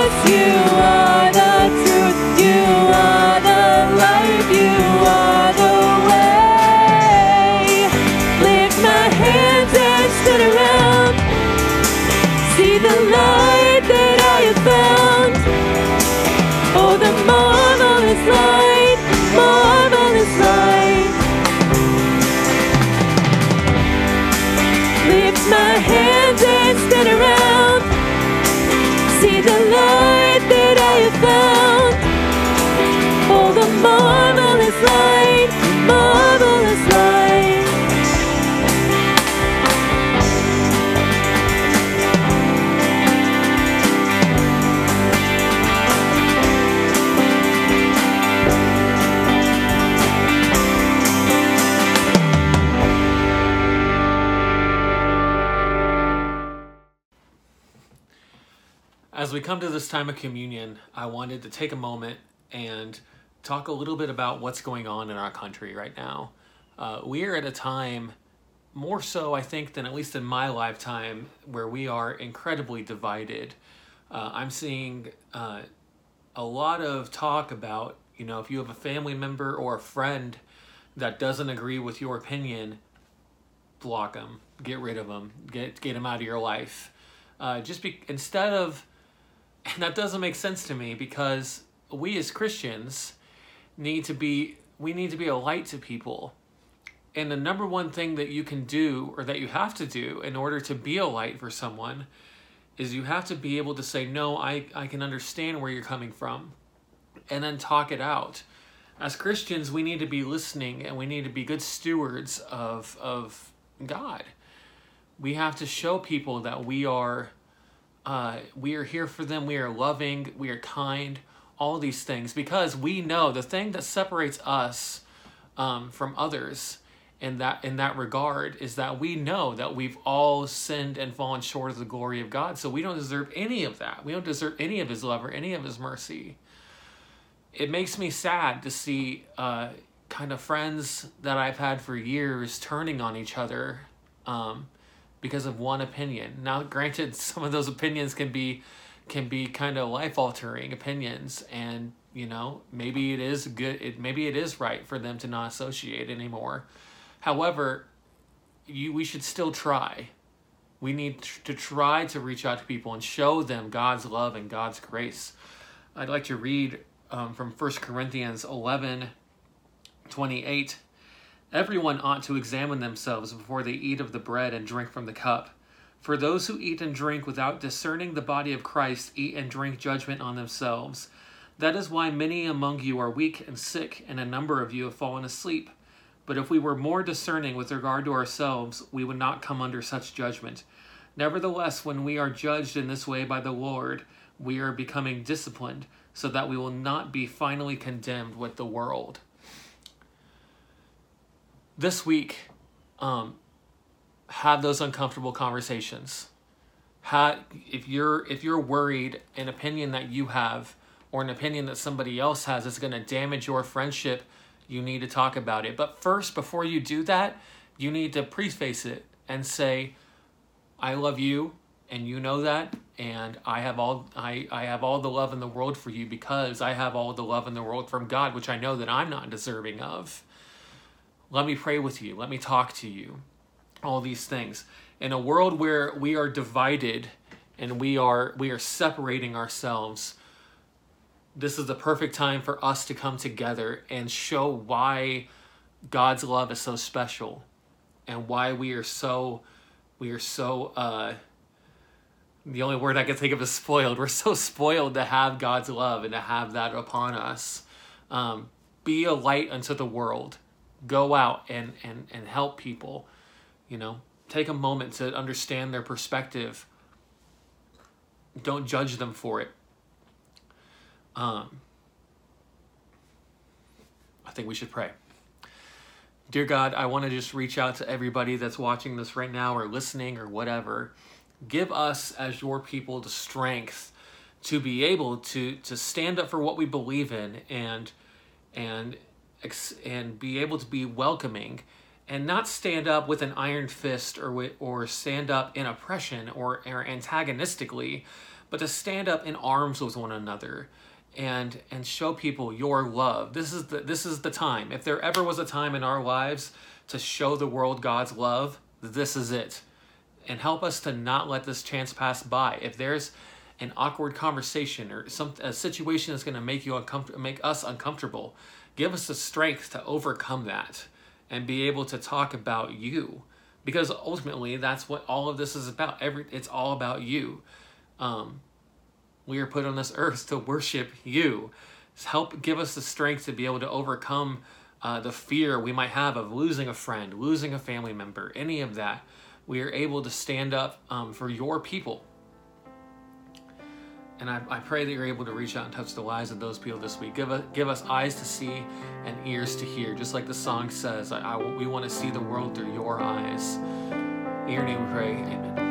cross, you As we come to this time of communion, I wanted to take a moment and talk a little bit about what's going on in our country right now. Uh, we are at a time, more so, I think, than at least in my lifetime, where we are incredibly divided. Uh, I'm seeing uh, a lot of talk about, you know, if you have a family member or a friend that doesn't agree with your opinion, block them, get rid of them, get get them out of your life. Uh, just be instead of, and that doesn't make sense to me because we as Christians need to be we need to be a light to people. And the number one thing that you can do or that you have to do in order to be a light for someone is you have to be able to say no I, I can understand where you're coming from and then talk it out as christians we need to be listening and we need to be good stewards of of god we have to show people that we are uh, we are here for them we are loving we are kind all these things because we know the thing that separates us um, from others in that in that regard is that we know that we've all sinned and fallen short of the glory of God. So we don't deserve any of that. We don't deserve any of His love or any of His mercy. It makes me sad to see uh, kind of friends that I've had for years turning on each other um, because of one opinion. Now, granted, some of those opinions can be can be kind of life altering opinions, and you know maybe it is good. It maybe it is right for them to not associate anymore. However, you we should still try. We need to try to reach out to people and show them God's love and God's grace. I'd like to read um, from 1 Corinthians 11 28. Everyone ought to examine themselves before they eat of the bread and drink from the cup. For those who eat and drink without discerning the body of Christ eat and drink judgment on themselves. That is why many among you are weak and sick, and a number of you have fallen asleep. But if we were more discerning with regard to ourselves, we would not come under such judgment. Nevertheless, when we are judged in this way by the Lord, we are becoming disciplined, so that we will not be finally condemned with the world. This week, um, have those uncomfortable conversations. If you're if you're worried, an opinion that you have or an opinion that somebody else has is going to damage your friendship, you need to talk about it. But first, before you do that, you need to preface it and say, "I love you, and you know that, and I have all I, I have all the love in the world for you because I have all the love in the world from God, which I know that I'm not deserving of. Let me pray with you. Let me talk to you." all these things in a world where we are divided and we are we are separating ourselves this is the perfect time for us to come together and show why God's love is so special and why we are so we are so uh the only word I can think of is spoiled. We're so spoiled to have God's love and to have that upon us. Um, be a light unto the world. Go out and, and, and help people. You know, take a moment to understand their perspective. Don't judge them for it. Um, I think we should pray. Dear God, I want to just reach out to everybody that's watching this right now or listening or whatever. Give us, as your people, the strength to be able to to stand up for what we believe in and and and be able to be welcoming and not stand up with an iron fist or or stand up in oppression or, or antagonistically, but to stand up in arms with one another and and show people your love. This is the this is the time. If there ever was a time in our lives to show the world God's love, this is it. And help us to not let this chance pass by. If there's an awkward conversation or some a situation that's going to make you uncomfortable, make us uncomfortable, give us the strength to overcome that and be able to talk about you. Because ultimately that's what all of this is about. Every it's all about you. Um, we are put on this earth to worship you. Help give us the strength to be able to overcome uh, the fear we might have of losing a friend losing a family member any of that. We are able to stand up um, for your people and I, I, pray that you're able to reach out and touch the lives of those people this week. Give us, give us eyes to see and ears to hear. Just like the song says, I, I, we want to see the world through your eyes. In your name we pray. Amen.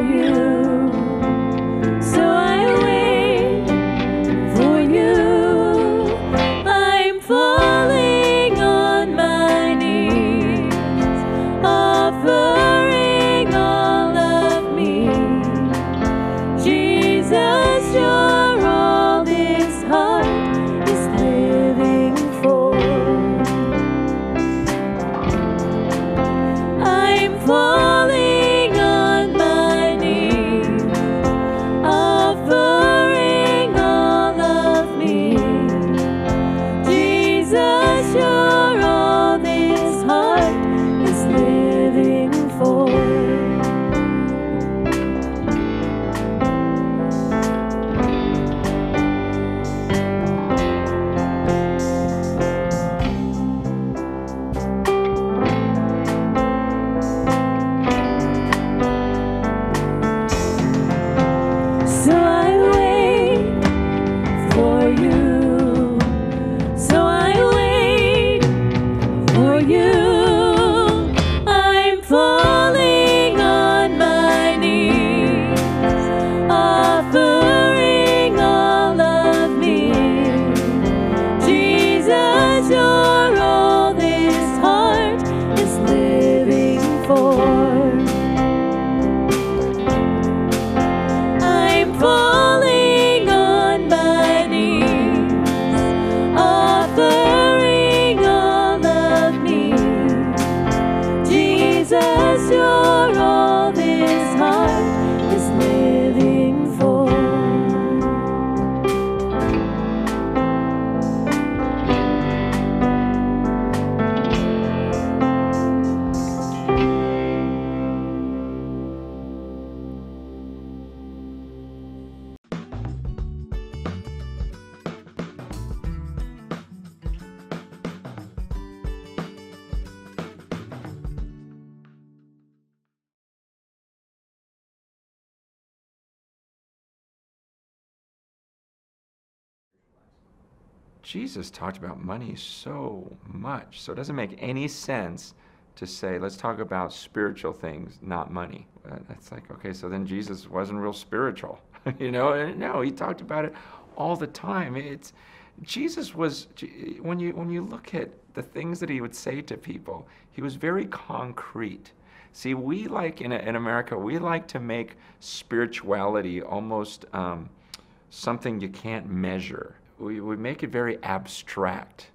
you. Jesus talked about money so much. So it doesn't make any sense to say, let's talk about spiritual things, not money. Uh, It's like, okay, so then Jesus wasn't real spiritual. you know, no, he talked about it all the time. It's Jesus was when you when you look at the things that he would say to people, he was very concrete. See, we like in, in America, we like to make spirituality almost um, something you can't measure. We, we make it very abstract.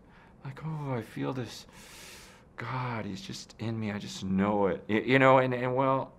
Like, oh, I feel this God, He's just in me. I just know it. You know, and, and well,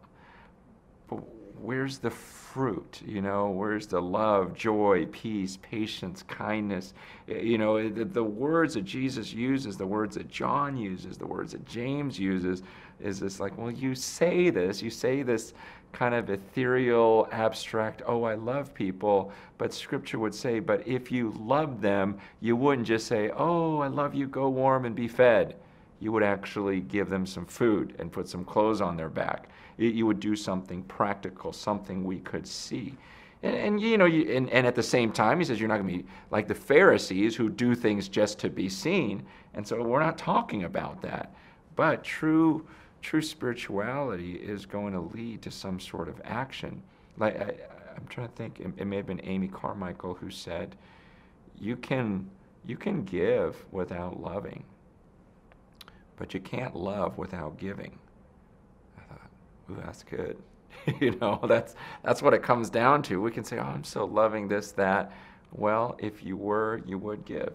where's the fruit? You know, where's the love, joy, peace, patience, kindness? You know, eh, the, the words that Jesus uses, the words that John uses, the words that James uses, is this like, well, you say this, you say this kind of ethereal, abstract, oh, I love people, but scripture would say, but if you love them, you wouldn't just say, oh, I love you, go warm and be fed you would actually give them some food and put some clothes on their back. You, you would do something practical, something we could see. And, and you know, you, and, and at the same time, he says you're not going to be like the Pharisees who do things just to be seen. And so we're not talking about that. But true, true spirituality is going to lead to some sort of action. Like I, I'm trying to think. It, it may have been Amy Carmichael who said, "You can, you can give without loving." but you can't love without giving. I thought, ooh, that's good. you know, that's that's what it comes down to. We can say, oh, I'm so loving this, that. Well, if you were, you would give.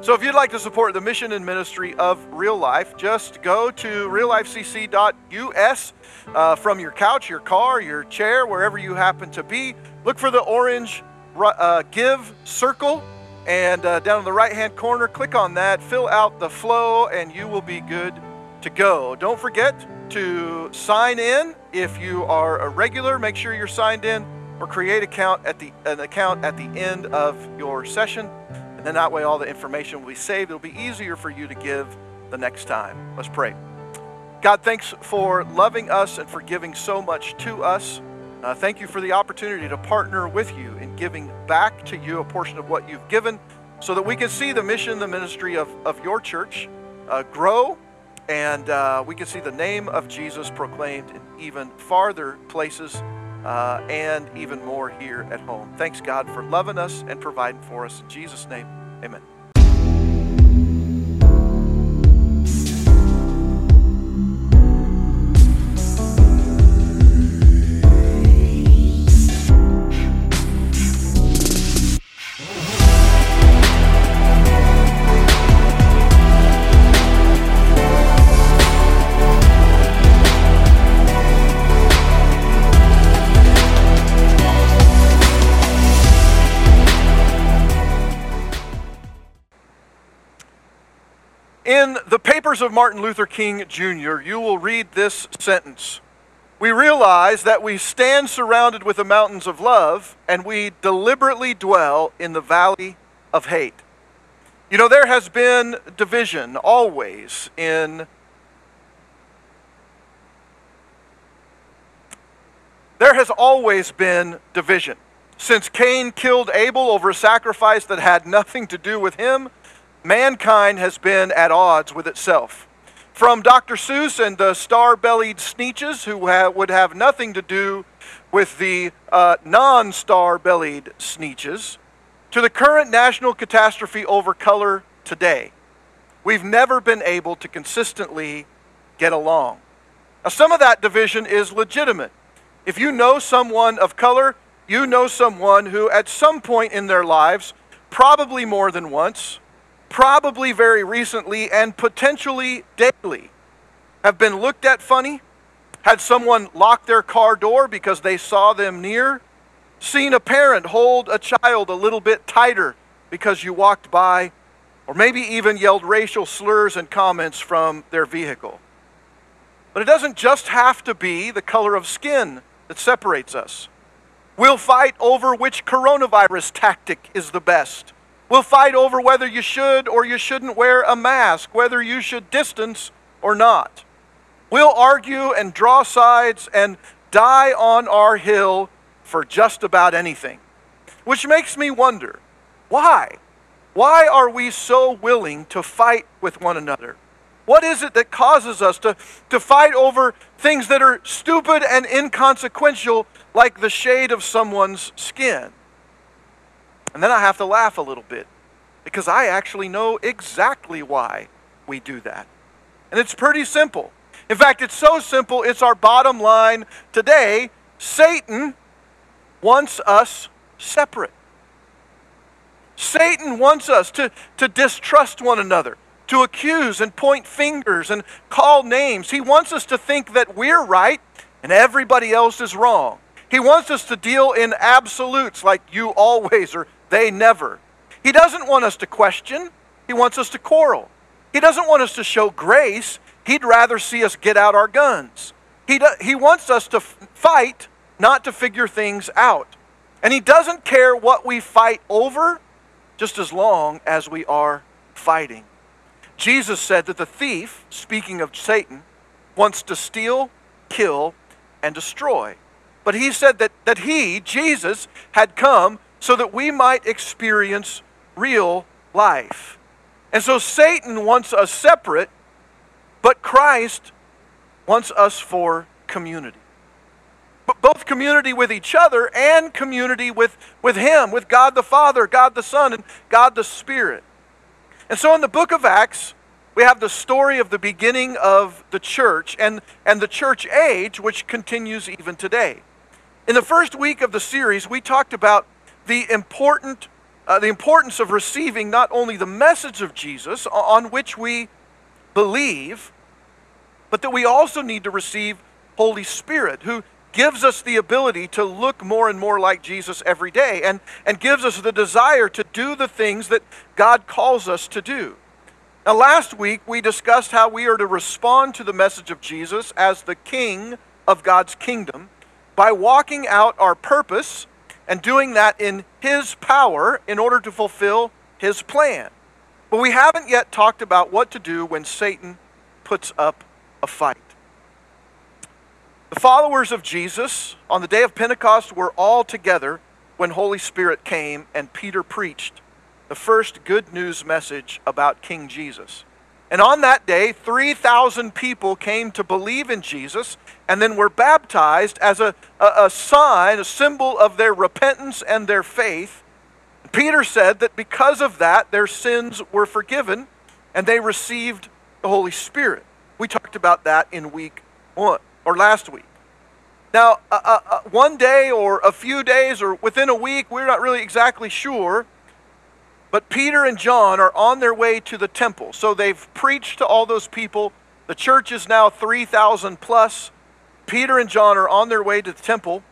So if you'd like to support the mission and ministry of Real Life, just go to reallifecc.us uh, from your couch, your car, your chair, wherever you happen to be. Look for the orange uh, give circle, and uh, down in the right hand corner, click on that, fill out the flow, and you will be good to go. Don't forget to sign in if you are a regular. Make sure you're signed in, or create account at the an account at the end of your session. And then that way, all the information will be saved. It'll be easier for you to give the next time. Let's pray. God, thanks for loving us and for giving so much to us. Uh, thank you for the opportunity to partner with you in giving back to you a portion of what you've given so that we can see the mission, the ministry of, of your church uh, grow and uh, we can see the name of Jesus proclaimed in even farther places uh, and even more here at home. Thanks, God, for loving us and providing for us. In Jesus' name, amen. In the papers of Martin Luther King Jr., you will read this sentence We realize that we stand surrounded with the mountains of love, and we deliberately dwell in the valley of hate. You know, there has been division always in There has always been division. Since Cain killed Abel over a sacrifice that had nothing to do with him, mankind has been at odds with itself. From Dr. Seuss and the star bellied Sneetches, who would have nothing to do with the uh, non star bellied Sneetches, to the current national catastrophe over color today, we've never been able to consistently get along. Now, some of that division is legitimate. If you know someone of color, you know someone who, at some point in their lives, probably more than once, probably very recently, and potentially daily, have been looked at funny, had someone lock their car door because they saw them near, seen a parent hold a child a little bit tighter because you walked by, or maybe even yelled racial slurs and comments from their vehicle. But it doesn't just have to be the color of skin that separates us. We'll fight over which coronavirus tactic is the best. We'll fight over whether you should or you shouldn't wear a mask, whether you should distance or not. We'll argue and draw sides and die on our hill for just about anything. Which makes me wonder Why? Why are we so willing to fight with one another? What is it that causes us to, to fight over things that are stupid and inconsequential, like the shade of someone's skin? And then I have to laugh a little bit because I actually know exactly why we do that. And it's pretty simple. In fact, it's so simple, it's our bottom line today. Satan wants us separate. Satan wants us to, to distrust one another, to accuse and point fingers and call names. He wants us to think that we're right and everybody else is wrong. He wants us to deal in absolutes like you always or they never. He doesn't want us to question, he wants us to quarrel. He doesn't want us to show grace, he'd rather see us get out our guns. He, do, he wants us to fight, not to figure things out. And he doesn't care what we fight over just as long as we are fighting. Jesus said that the thief, speaking of Satan, wants to steal, kill, and destroy. But he said that, that he, Jesus, had come so that we might experience real life. And so Satan wants us separate, but Christ wants us for community But both community with each other and community with, with Him, with God the Father, God the Son, and God the Spirit. And so in the book of Acts, we have the story of the beginning of the church and, and the church age, which continues even today. In the first week of the series, we talked about the important uh, the importance of receiving not only the message of Jesus on which we believe, but that we also need to receive Holy Spirit, who gives us the ability to look more and more like Jesus every day and, and gives us the desire to do the things that God calls us to do. Now, last week we discussed how we are to respond to the message of Jesus as the King of God's kingdom by walking out our purpose and doing that in His power in order to fulfill His plan. But we haven't yet talked about what to do when Satan puts up a fight. The followers of Jesus on the day of Pentecost were all together when Holy Spirit came and Peter preached the first good news message about King Jesus. And on that day, 3,000 people came to believe in Jesus and then were baptized as a, a, a, sign, a symbol of their repentance and their faith. Peter said that because of that, their sins were forgiven and they received the Holy Spirit. We talked about that in week one or last week. Now, uh, uh, uh, one day or a few days or within a week, we're not really exactly sure. But Peter and John are on their way to the temple. So they've preached to all those people. The church is now 3,000 plus. Peter and John are on their way to the temple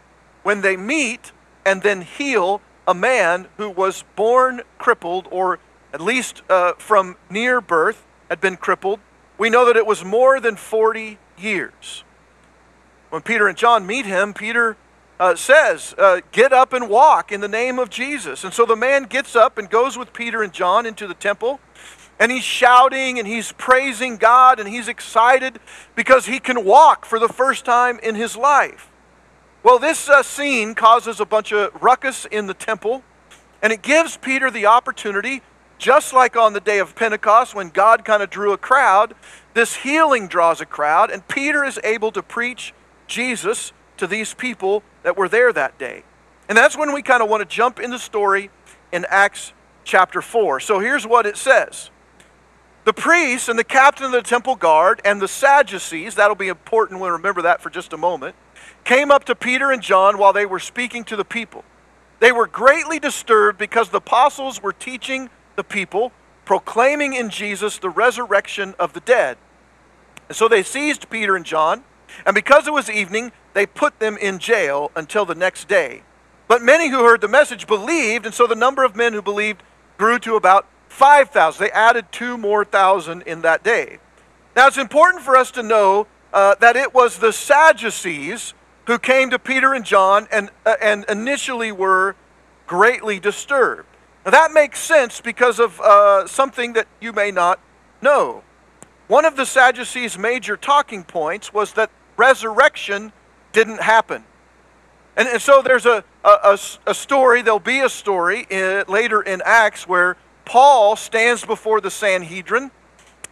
when they meet and then heal a man who was born crippled, or at least uh, from near birth had been crippled. We know that it was more than 40 years. When Peter and John meet him, Peter uh, says, uh, Get up and walk in the name of Jesus. And so the man gets up and goes with Peter and John into the temple. And he's shouting and he's praising God and he's excited because he can walk for the first time in his life. Well, this uh, scene causes a bunch of ruckus in the temple, and it gives Peter the opportunity, just like on the day of Pentecost when God kind of drew a crowd, this healing draws a crowd, and Peter is able to preach Jesus to these people that were there that day. And that's when we kind of want to jump in the story in Acts chapter 4. So here's what it says The priests and the captain of the temple guard and the Sadducees, that'll be important, we'll remember that for just a moment, came up to Peter and John while they were speaking to the people. They were greatly disturbed because the apostles were teaching the people, proclaiming in Jesus the resurrection of the dead. And so they seized Peter and John and because it was evening, they put them in jail until the next day. But many who heard the message believed, and so the number of men who believed grew to about 5,000. They added two more thousand in that day. Now, it's important for us to know uh, that it was the Sadducees who came to Peter and John and, uh, and initially were greatly disturbed. Now, that makes sense because of uh, something that you may not know. One of the Sadducees' major talking points was that resurrection didn't happen. And, and so there's a a story, there'll be a story in, later in Acts where Paul stands before the Sanhedrin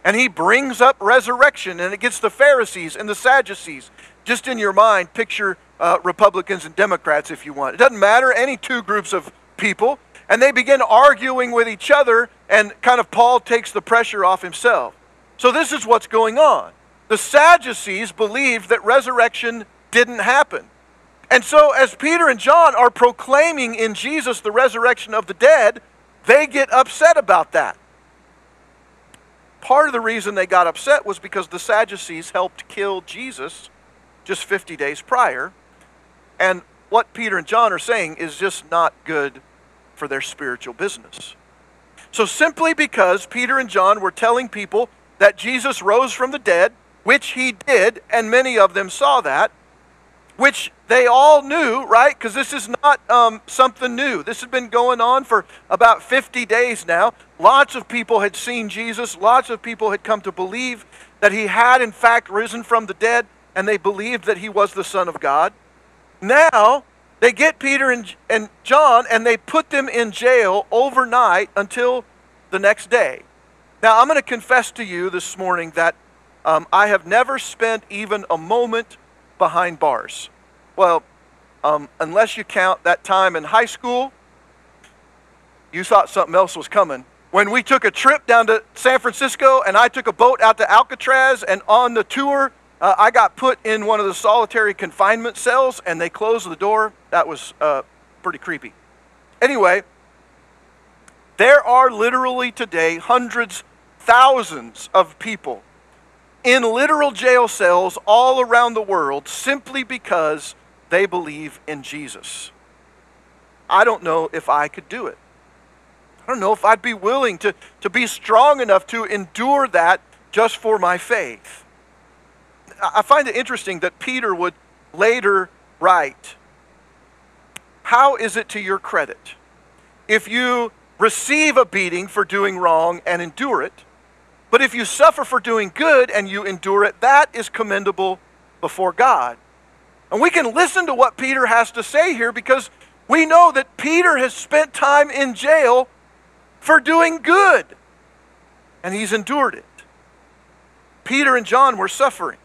and he brings up resurrection and it gets the Pharisees and the Sadducees. Just in your mind, picture uh, Republicans and Democrats if you want. It doesn't matter, any two groups of people. And they begin arguing with each other, and kind of Paul takes the pressure off himself. So this is what's going on. The Sadducees believed that resurrection didn't happen. And so, as Peter and John are proclaiming in Jesus the resurrection of the dead, they get upset about that. Part of the reason they got upset was because the Sadducees helped kill Jesus just 50 days prior. And what Peter and John are saying is just not good for their spiritual business. So, simply because Peter and John were telling people that Jesus rose from the dead, which he did, and many of them saw that, which they all knew, right? Because this is not um, something new. This had been going on for about 50 days now. Lots of people had seen Jesus, lots of people had come to believe that he had, in fact, risen from the dead, and they believed that he was the Son of God. Now, they get Peter and, and John and they put them in jail overnight until the next day. Now, I'm going to confess to you this morning that um, I have never spent even a moment behind bars. Well, um, unless you count that time in high school, you thought something else was coming. When we took a trip down to San Francisco and I took a boat out to Alcatraz, and on the tour, uh, I got put in one of the solitary confinement cells and they closed the door. That was uh, pretty creepy. Anyway, there are literally today hundreds, thousands of people in literal jail cells all around the world simply because they believe in Jesus. I don't know if I could do it. I don't know if I'd be willing to, to be strong enough to endure that just for my faith. I find it interesting that Peter would later write, How is it to your credit if you receive a beating for doing wrong and endure it? But if you suffer for doing good and you endure it, that is commendable before God. And we can listen to what Peter has to say here because we know that Peter has spent time in jail for doing good. And he's endured it. Peter and John were suffering.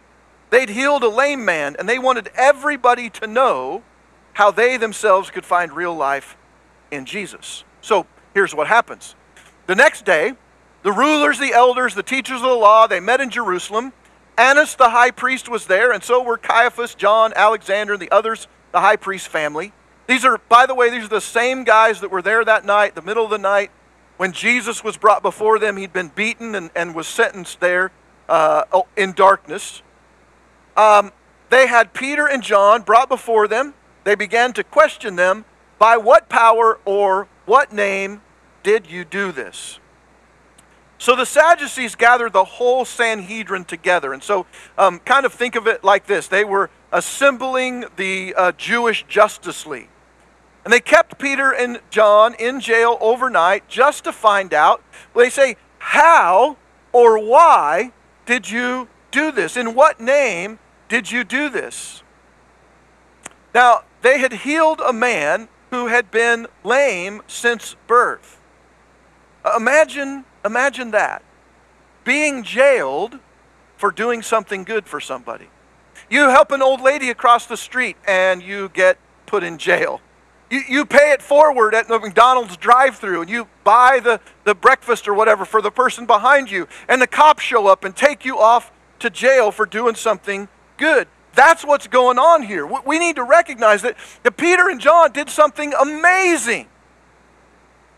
They'd healed a lame man, and they wanted everybody to know how they themselves could find real life in Jesus. So here's what happens. The next day, the rulers, the elders, the teachers of the law, they met in Jerusalem. Annas the high priest was there, and so were Caiaphas, John, Alexander, and the others, the high priest family. These are, by the way, these are the same guys that were there that night, the middle of the night, when Jesus was brought before them. He'd been beaten and, and was sentenced there uh, in darkness. Um, they had Peter and John brought before them. They began to question them by what power or what name did you do this? So the Sadducees gathered the whole Sanhedrin together. And so, um, kind of think of it like this they were assembling the uh, Jewish Justice League. And they kept Peter and John in jail overnight just to find out. They say, How or why did you do this? In what name did you do this? Now, they had healed a man who had been lame since birth. Imagine, imagine that. Being jailed for doing something good for somebody. You help an old lady across the street and you get put in jail. You, you pay it forward at the McDonald's drive through and you buy the, the breakfast or whatever for the person behind you, and the cops show up and take you off to jail for doing something good. That's what's going on here. We- need to recognize that Peter and John did something amazing.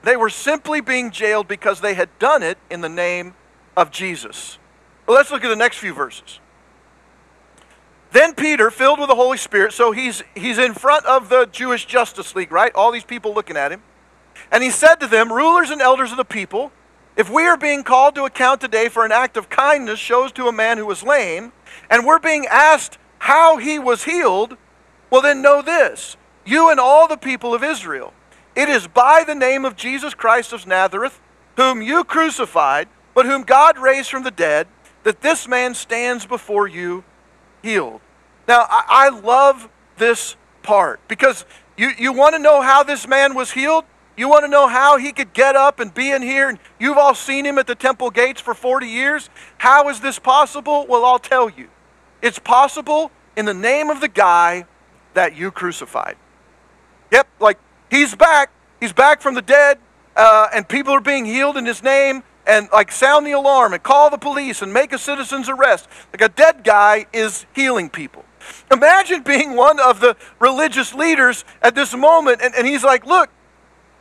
They were simply being jailed because they had done it in the name of Jesus. Well, let's look at the next few verses. Then Peter, filled with the Holy Spirit, so he's, he's in front of the Jewish Justice League, right? All these people looking at him. And he said to them, Rulers and elders of the people, if we are being called to account today for an act of kindness shows to a man who was lame, and we're being asked how he was healed, well, then know this you and all the people of Israel. It is by the name of Jesus Christ of Nazareth, whom you crucified, but whom God raised from the dead, that this man stands before you healed. Now, I, I love this part because you, you want to know how this man was healed? You want to know how he could get up and be in here? And you've all seen him at the temple gates for 40 years. How is this possible? Well, I'll tell you. It's possible in the name of the guy that you crucified. Yep, like he's back. He's back from the dead, uh, and people are being healed in his name. And like sound the alarm and call the police and make a citizen's arrest. Like a dead guy is healing people. Imagine being one of the religious leaders at this moment, and, and he's like, Look,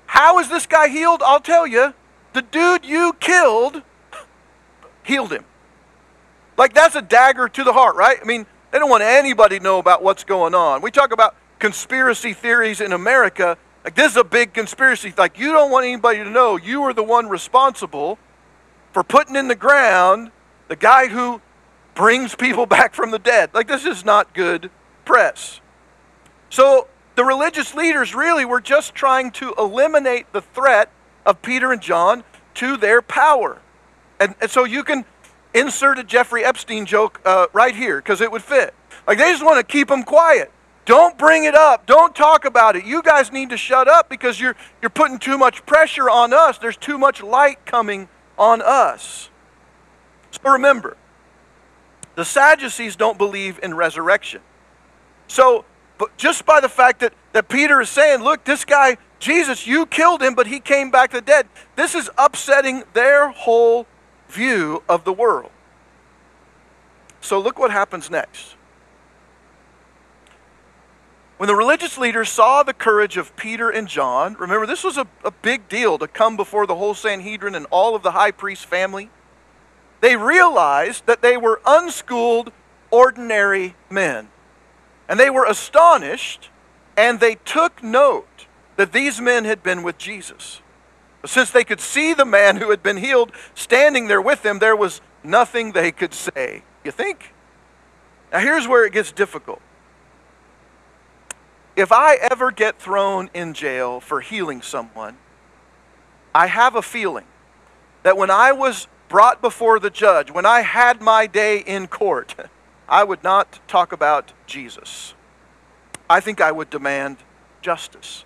how is this guy healed? I'll tell you. The dude you killed healed him. Like that's a dagger to the heart, right? I mean, they don't want anybody to know about what's going on. We talk about conspiracy theories in America. Like this is a big conspiracy. Like you don't want anybody to know you were the one responsible for putting in the ground the guy who brings people back from the dead. Like this is not good press. So the religious leaders really were just trying to eliminate the threat of Peter and John to their power. And, and so you can insert a Jeffrey Epstein joke uh, right here because it would fit. Like they just want to keep them quiet. Don't bring it up. Don't talk about it. You guys need to shut up because you're, you're putting too much pressure on us. There's too much light coming on us. So remember, the Sadducees don't believe in resurrection. So, but just by the fact that, that Peter is saying, look, this guy, Jesus, you killed him, but he came back to dead, this is upsetting their whole view of the world. So look what happens next. When the religious leaders saw the courage of Peter and John, remember, this was a, a big deal to come before the whole Sanhedrin and all of the high priest family. They realized that they were unschooled, ordinary men. And they were astonished, and they took note that these men had been with Jesus. Since they could see the man who had been healed standing there with them, there was nothing they could say. You think? Now, here's where it gets difficult if I ever get thrown in jail for healing someone, I have a feeling that when I was brought before the judge, when I had my day in court, I would not talk about Jesus. I think I would demand justice.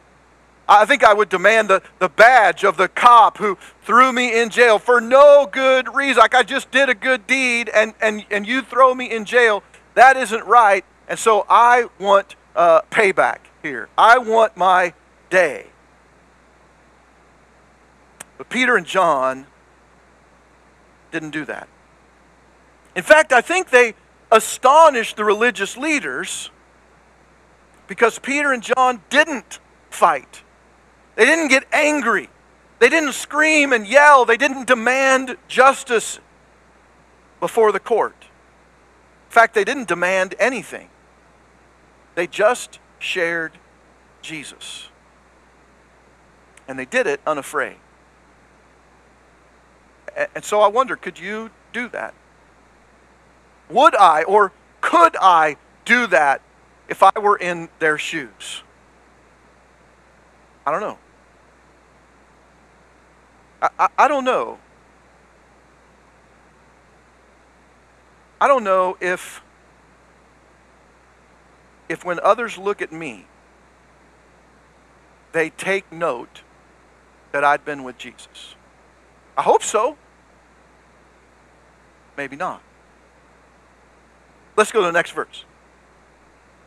I think I would demand the, the badge of the cop who threw me in jail for no good reason. Like I just did a good deed and, and, and you throw me in jail. That isn't right. And so I want uh, payback here. I want my day. But Peter and John didn't do that. In fact, I think they astonished the religious leaders because Peter and John didn't fight. They didn't get angry. They didn't scream and yell. They didn't demand justice before the court. In fact, they didn't demand anything. They just shared Jesus. And they did it unafraid. And so I wonder could you do that? Would I or could I do that if I were in their shoes? I don't know. I, I, I, don't know. I don't know if if when others look at me, they take note that I'd been with Jesus. I hope so. Maybe not. Let's go to the next verse.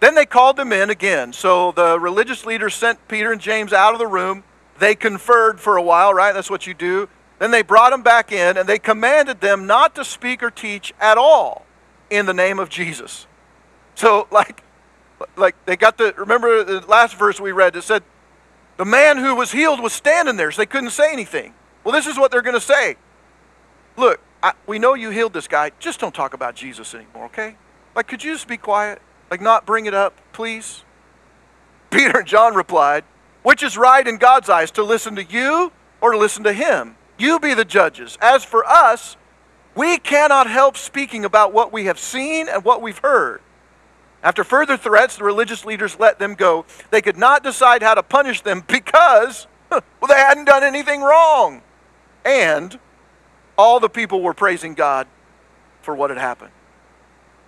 Then they called them in again. So the religious leaders sent Peter and James out of the room. They conferred for a while, right? That's what you do. Then they brought them back in and they commanded them not to speak or teach at all in the name of Jesus. So, like, like they got the, remember the last verse we read, that said, the man who was healed was standing there, so they couldn't say anything. Well, this is what they're going to say. Look, I, we know you healed this guy. Just don't talk about Jesus anymore, okay? Like, could you just be quiet? Like, not bring it up, please? Peter and John replied, Which is right in God's eyes, to listen to you or to listen to him? You be the judges. As for us, we cannot help speaking about what we have seen and what we've heard. After further threats, the religious leaders let them go. They could not decide how to punish them because well, they hadn't done anything wrong. And all the people were praising God for what had happened.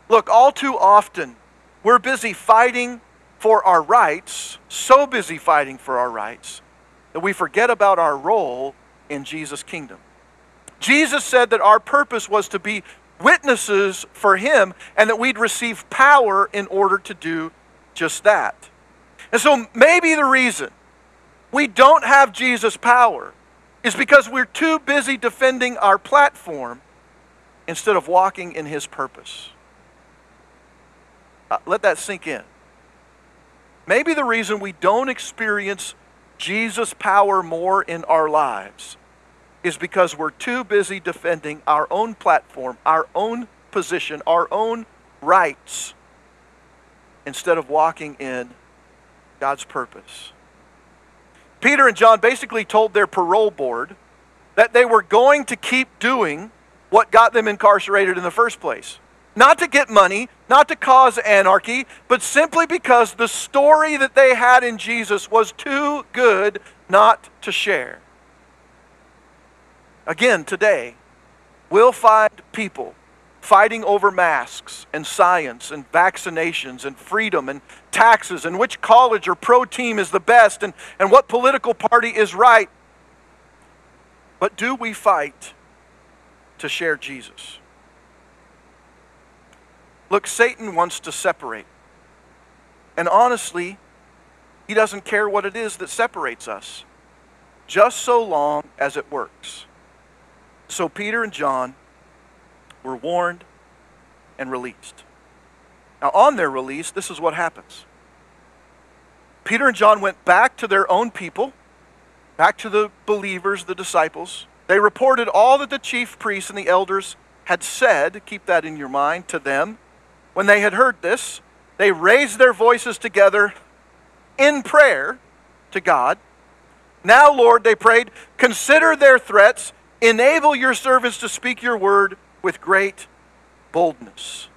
Look, all too often, we're busy fighting for our rights, so busy fighting for our rights, that we forget about our role in Jesus' kingdom. Jesus said that our purpose was to be witnesses for Him and that we'd receive power in order to do just that. And so maybe the reason we don't have Jesus' power is because we're too busy defending our platform instead of walking in His purpose. Uh, let that sink in. Maybe the reason we don't experience Jesus' power more in our lives is because we're too busy defending our own platform, our own position, our own rights, instead of walking in God's purpose. Peter and John basically told their parole board that they were going to keep doing what got them incarcerated in the first place. Not to get money, not to cause anarchy, but simply because the story that they had in Jesus was too good not to share. Again, today, we'll find people fighting over masks and science and vaccinations and freedom and taxes and which college or pro team is the best and, and what political party is right. But do we fight to share Jesus? Look, Satan wants to separate. And honestly, he doesn't care what it is that separates us, just so long as it works. So Peter and John were warned and released. Now, on their release, this is what happens. Peter and John went back to their own people, back to the believers, the disciples. They reported all that the chief priests and the elders had said, keep that in your mind, to them. When they had heard this, they raised their voices together in prayer to God. Now, Lord, they prayed, consider their threats, enable your servants to speak your word with great boldness.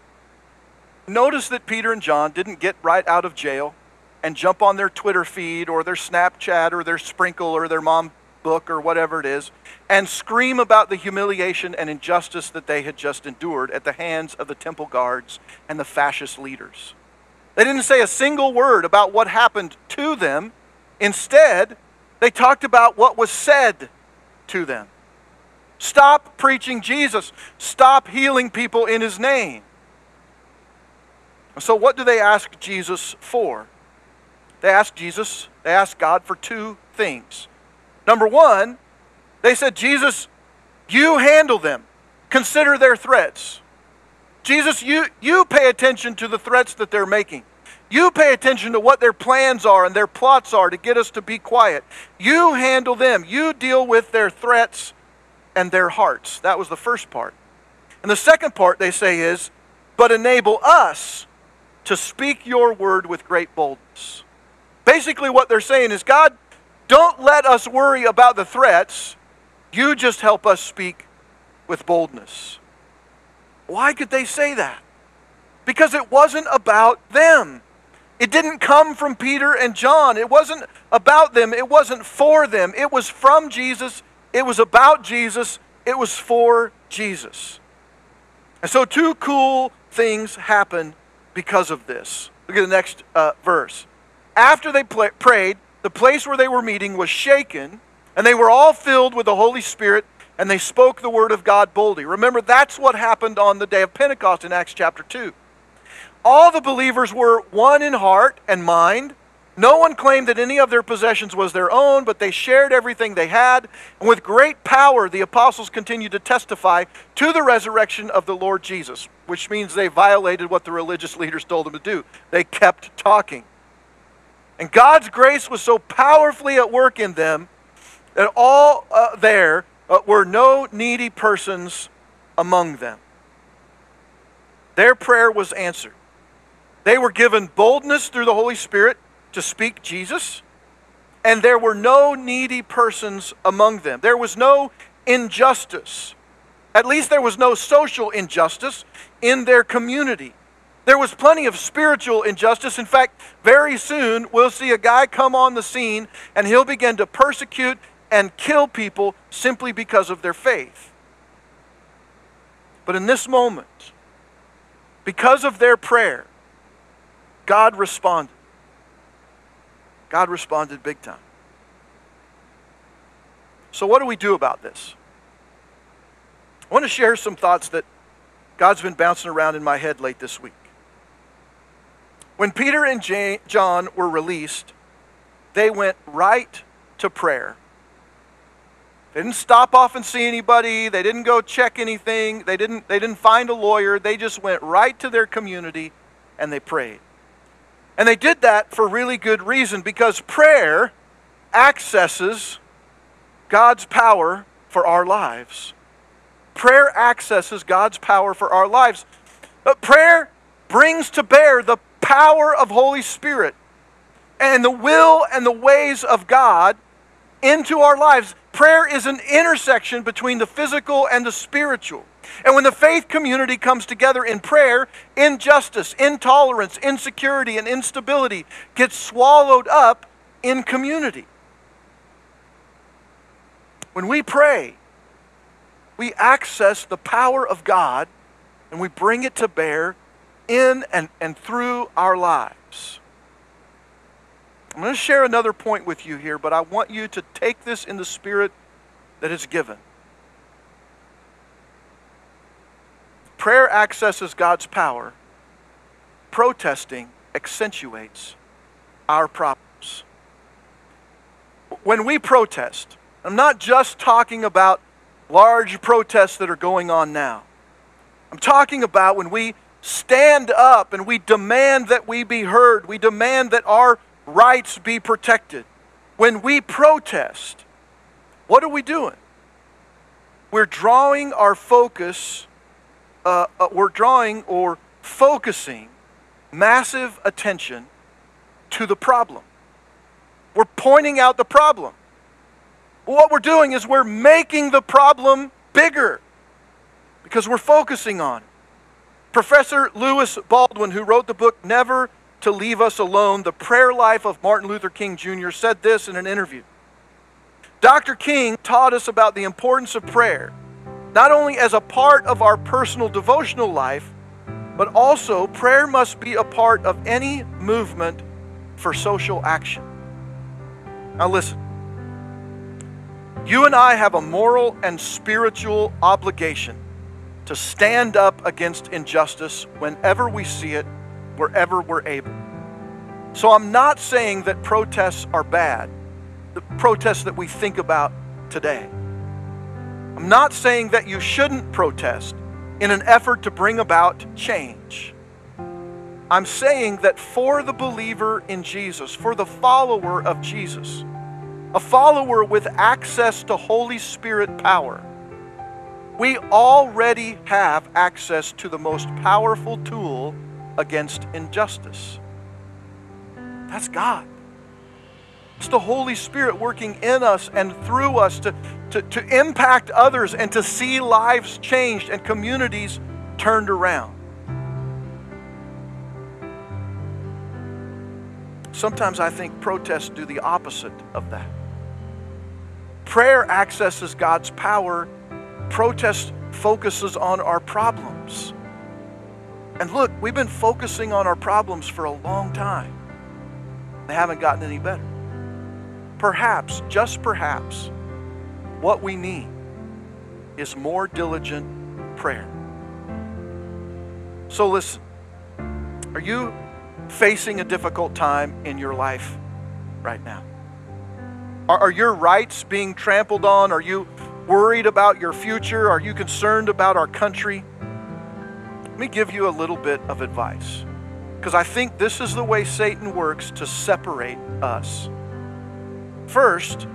Notice that Peter and John didn't get right out of jail and jump on their Twitter feed or their Snapchat or their Sprinkle or their mom book or whatever it is and scream about the humiliation and injustice that they had just endured at the hands of the temple guards and the fascist leaders. They didn't say a single word about what happened to them. Instead, they talked about what was said to them. Stop preaching Jesus. Stop healing people in his name. So, what do they ask Jesus for? They ask Jesus, they ask God for two things. Number one, they said, Jesus, you handle them, consider their threats. Jesus, you, you pay attention to the threats that they're making. You pay attention to what their plans are and their plots are to get us to be quiet. You handle them. You deal with their threats and their hearts. That was the first part. And the second part they say is, but enable us to speak your word with great boldness. Basically, what they're saying is, God, don't let us worry about the threats. You just help us speak with boldness. Why could they say that? Because it wasn't about them. It didn't come from Peter and John. It wasn't about them. It wasn't for them. It was from Jesus it was about Jesus, it was for Jesus. And so, two cool things happen because of this. Look at the next uh, verse. After they prayed, the place where they were meeting was shaken, and they were all filled with the Holy Spirit, and they spoke the word of God boldly. Remember, that's what happened on the day of Pentecost in Acts chapter 2. All the believers were one in heart and mind. No one claimed that any of their possessions was their own, but they shared everything they had. And with great power, the apostles continued to testify to the resurrection of the Lord Jesus, which means they violated what the religious leaders told them to do. They kept talking. And God's grace was so powerfully at work in them that all uh, there uh, were no needy persons among them. Their prayer was answered. They were given boldness through the Holy Spirit to speak Jesus, and there were no needy persons among them. There was no injustice. At least there was no social injustice in their community. There was plenty of spiritual injustice. In fact, very soon we'll see a guy come on the scene and he'll begin to persecute and kill people simply because of their faith. But in this moment, because of their prayer, God responded. God responded big time. So, what do we do about this? I want to share some thoughts that God's been bouncing around in my head late this week. When Peter and John were released, they went right to prayer. They didn't stop off and see anybody. They didn't go check anything. They didn't, they didn't find a lawyer. They just went right to their community and they prayed. And they did that for really good reason because prayer accesses God's power for our lives. Prayer accesses God's power for our lives. But prayer brings to bear the power of Holy Spirit and the will and the ways of God into our lives. Prayer is an intersection between the physical and the spiritual. And when the faith community comes together in prayer, injustice, intolerance, insecurity, and instability gets swallowed up in community. When we pray, we access the power of God and we bring it to bear in and, and through our lives. I'm going to share another point with you here, but I want you to take this in the spirit that is given. Prayer accesses God's power. Protesting accentuates our problems. When we protest, I'm not just talking about large protests that are going on now. I'm talking about when we stand up and we demand that we be heard, we demand that our rights be protected. When we protest, what are we doing? We're drawing our focus, uh, uh, we're drawing or focusing massive attention to the problem. We're pointing out the problem. What we're doing is we're making the problem bigger because we're focusing on it. Professor Lewis Baldwin, who wrote the book Never to leave us alone, the prayer life of Martin Luther King Jr., said this in an interview. Dr. King taught us about the importance of prayer, not only as a part of our personal devotional life, but also prayer must be a part of any movement for social action. Now, listen. You and I have a moral and spiritual obligation to stand up against injustice whenever we see it wherever we're able. So I'm not saying that protests are bad, the protests that we think about today. I'm not saying that you shouldn't protest in an effort to bring about change. I'm saying that for the believer in Jesus, for the follower of Jesus, a follower with access to Holy Spirit power, we already have access to the most powerful tool against injustice. That's God. It's the Holy Spirit working in us and through us to, to, to impact others and to see lives changed and communities turned around. Sometimes I think protests do the opposite of that. Prayer accesses God's power, protest focuses on our problems. And look, we've been focusing on our problems for a long time. They haven't gotten any better. Perhaps, just perhaps, what we need is more diligent prayer. So listen, are you facing a difficult time in your life right now? Are, are your rights being trampled on? Are you worried about your future? Are you concerned about our country? Let me give you a little bit of advice because I think this is the way Satan works to separate us. First,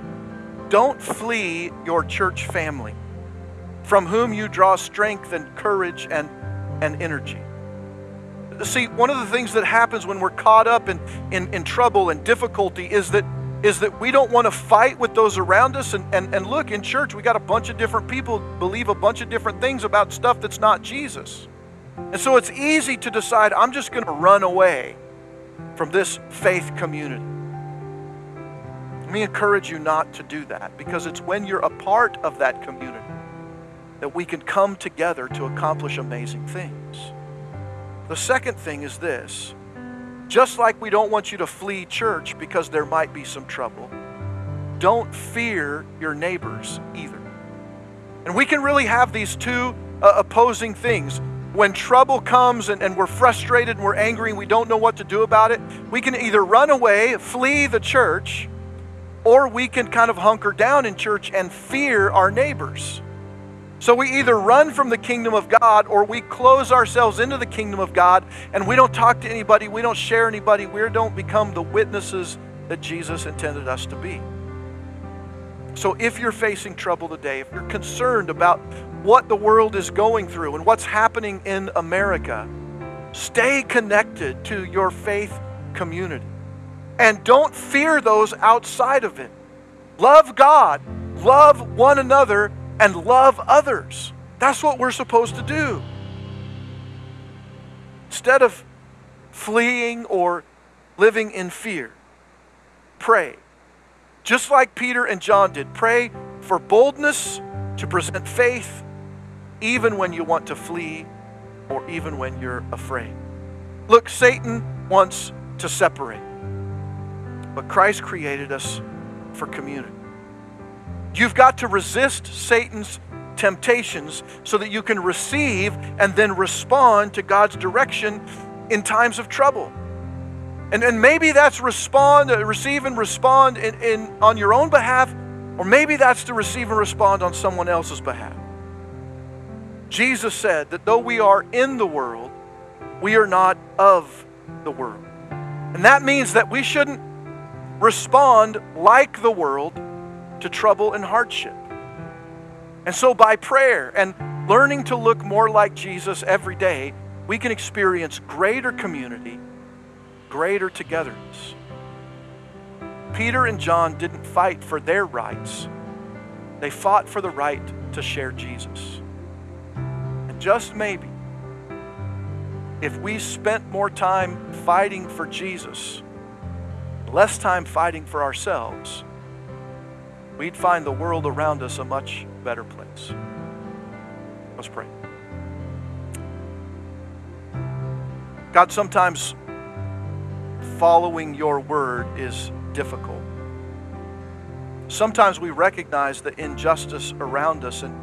don't flee your church family, from whom you draw strength and courage and, and energy. See, one of the things that happens when we're caught up in, in, in trouble and difficulty is that is that we don't want to fight with those around us. And, and, and look, in church, we got a bunch of different people believe a bunch of different things about stuff that's not Jesus. And so it's easy to decide, I'm just going to run away from this faith community. Let me encourage you not to do that because it's when you're a part of that community that we can come together to accomplish amazing things. The second thing is this Just like we don't want you to flee church because there might be some trouble, don't fear your neighbors either. And we can really have these two uh, opposing things. When trouble comes and, and we're frustrated and we're angry and we don't know what to do about it, we can either run away, flee the church, or we can kind of hunker down in church and fear our neighbors. So we either run from the kingdom of God or we close ourselves into the kingdom of God and we don't talk to anybody, we don't share anybody, we don't become the witnesses that Jesus intended us to be. So if you're facing trouble today, if you're concerned about what the world is going through and what's happening in America, stay connected to your faith community. And don't fear those outside of it. Love God, love one another, and love others. That's what we're supposed to do. Instead of fleeing or living in fear, pray. Just like Peter and John did, pray for boldness to present faith even when you want to flee or even when you're afraid. Look, Satan wants to separate, but Christ created us for community. You've got to resist Satan's temptations so that you can receive and then respond to God's direction in times of trouble. And, and maybe that's respond, uh, receive and respond in, in, on your own behalf, or maybe that's to receive and respond on someone else's behalf. Jesus said that though we are in the world, we are not of the world. And that means that we shouldn't respond like the world to trouble and hardship. And so, by prayer and learning to look more like Jesus every day, we can experience greater community, greater togetherness. Peter and John didn't fight for their rights, they fought for the right to share Jesus. And just maybe, if we spent more time fighting for Jesus, less time fighting for ourselves, we'd find the world around us a much better place. Let's pray. God, sometimes following your word is difficult. Sometimes we recognize the injustice around us and,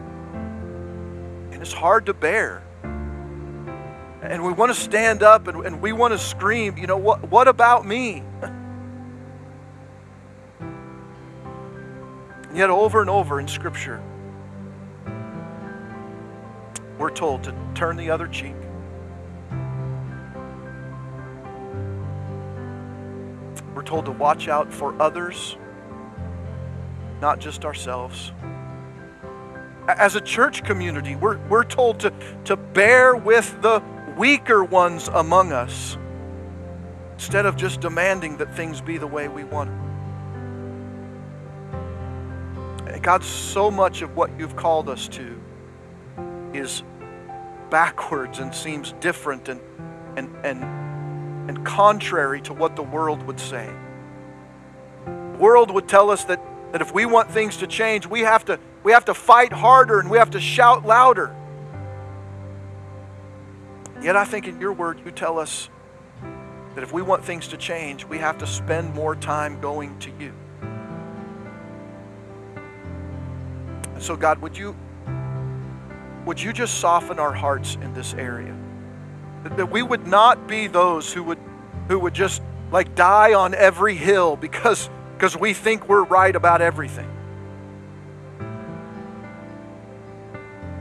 and it's hard to bear. And we want to stand up and, and we want to scream, you know, what, what about me? Yet, over and over in Scripture, we're told to turn the other cheek. We're told to watch out for others, not just ourselves. As a church community, we're, we're told to, to bear with the weaker ones among us instead of just demanding that things be the way we want God, so much of what you've called us to is backwards and seems different and, and, and, and contrary to what the world would say. The world would tell us that, that if we want things to change, we have to, we have to fight harder and we have to shout louder. Yet I think in your word you tell us that if we want things to change, we have to spend more time going to you. And so, God, would you, would you just soften our hearts in this area? That, that we would not be those who would, who would just like die on every hill because, because we think we're right about everything.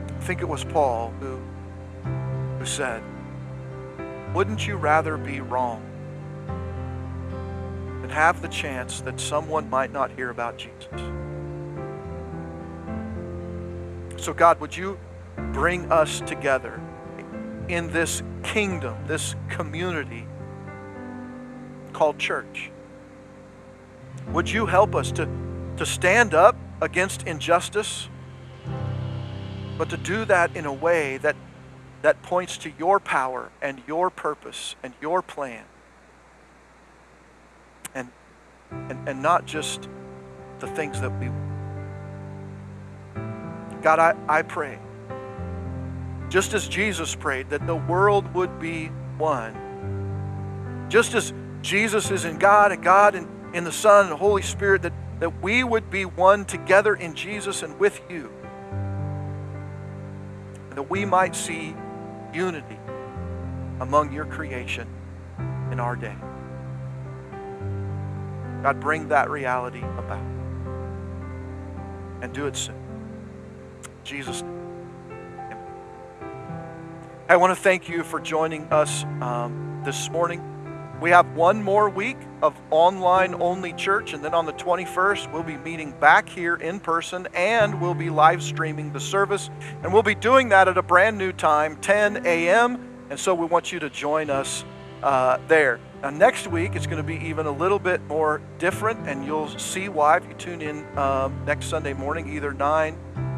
I think it was Paul who, who said, Wouldn't you rather be wrong than have the chance that someone might not hear about Jesus? So, God, would you bring us together in this kingdom, this community called church? Would you help us to, to stand up against injustice, but to do that in a way that, that points to your power and your purpose and your plan? And, and, and not just the things that we God, I, I pray, just as Jesus prayed, that the world would be one. just as Jesus is in God and God in, in the Son and the Holy Spirit, that, that we would be one together in Jesus and with you. That we might see unity among your creation in our day. God, bring that reality about. And do it soon. Jesus'. I want to thank you for joining us um, this morning. We have one more week of online only church, and then on the 21st, we'll be meeting back here in person and we'll be live streaming the service. And we'll be doing that at a brand new time, 10 a.m. And so we want you to join us uh, there. Now, next week, it's going to be even a little bit more different, and you'll see why if you tune in um, next Sunday morning, either 9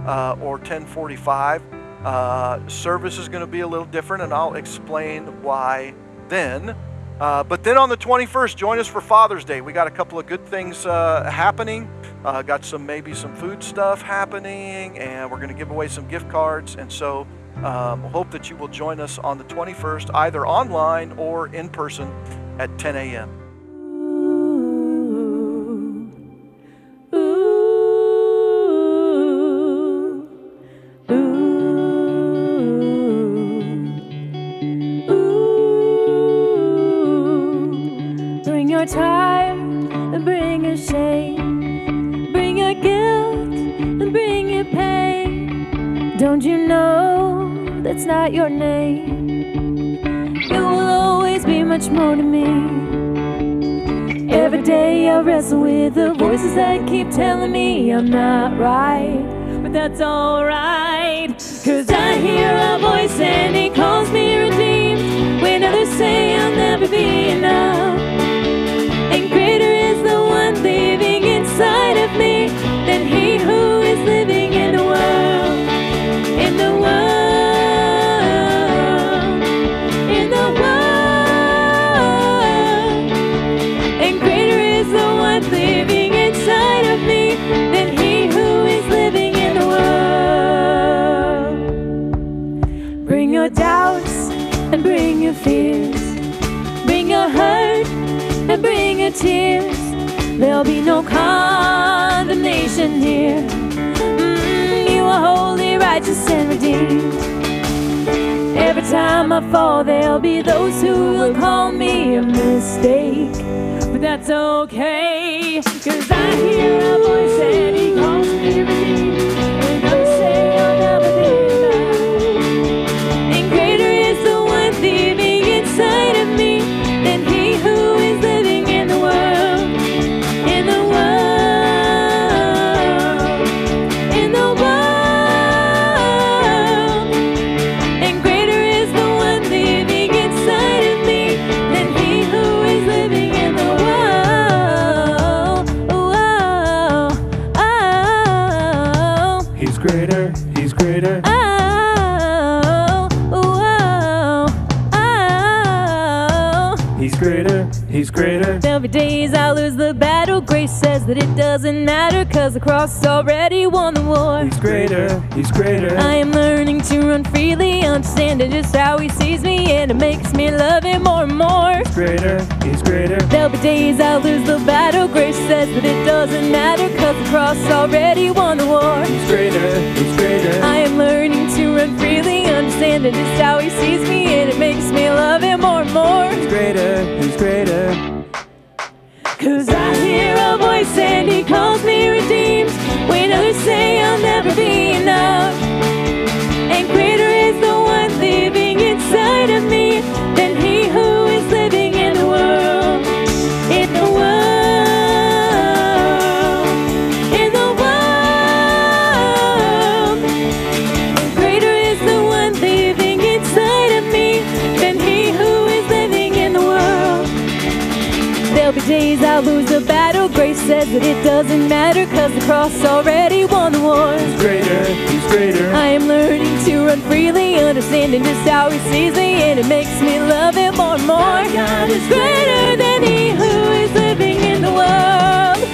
uh, or 1045. Uh, service is going to be a little different, and I'll explain why then. Uh, but then on the 21st, join us for Father's Day. We got a couple of good things uh, happening. Uh, got some maybe some food stuff happening, and we're going to give away some gift cards. And so, um, hope that you will join us on the 21st, either online or in person at 10 a.m. That's no condemnation here. Mm, you are holy, righteous, and redeemed. Every time I fall, there'll be those who will call me a mistake. But that's okay, cause I hear a voice and he calls me redeemed. And others say I'll never be. And greater is the one living inside the cross already won the war. He's greater, he's greater. I am learning to run freely, understanding just how he sees me, and it makes me love him more and more. He's greater, he's greater. There'll be days I lose the battle. Grace says that it doesn't matter, cause the cross already won the war. He's greater, he's greater. I am learning to run freely, understanding just how he sees me, and it makes me love him more and more. He's greater, he's greater. Say I'll never be enough. And greater is the one living inside of me than he who is living in the world. In the world. In the world. And greater is the one living inside of me than he who is living in the world. There'll be days I'll lose the battle realize that it doesn't matter cause the cross already won the war. He's greater, he's greater. I am learning to run freely, understanding just how he sees me, and it makes me love him more and more. My God is greater than he who is living in the world.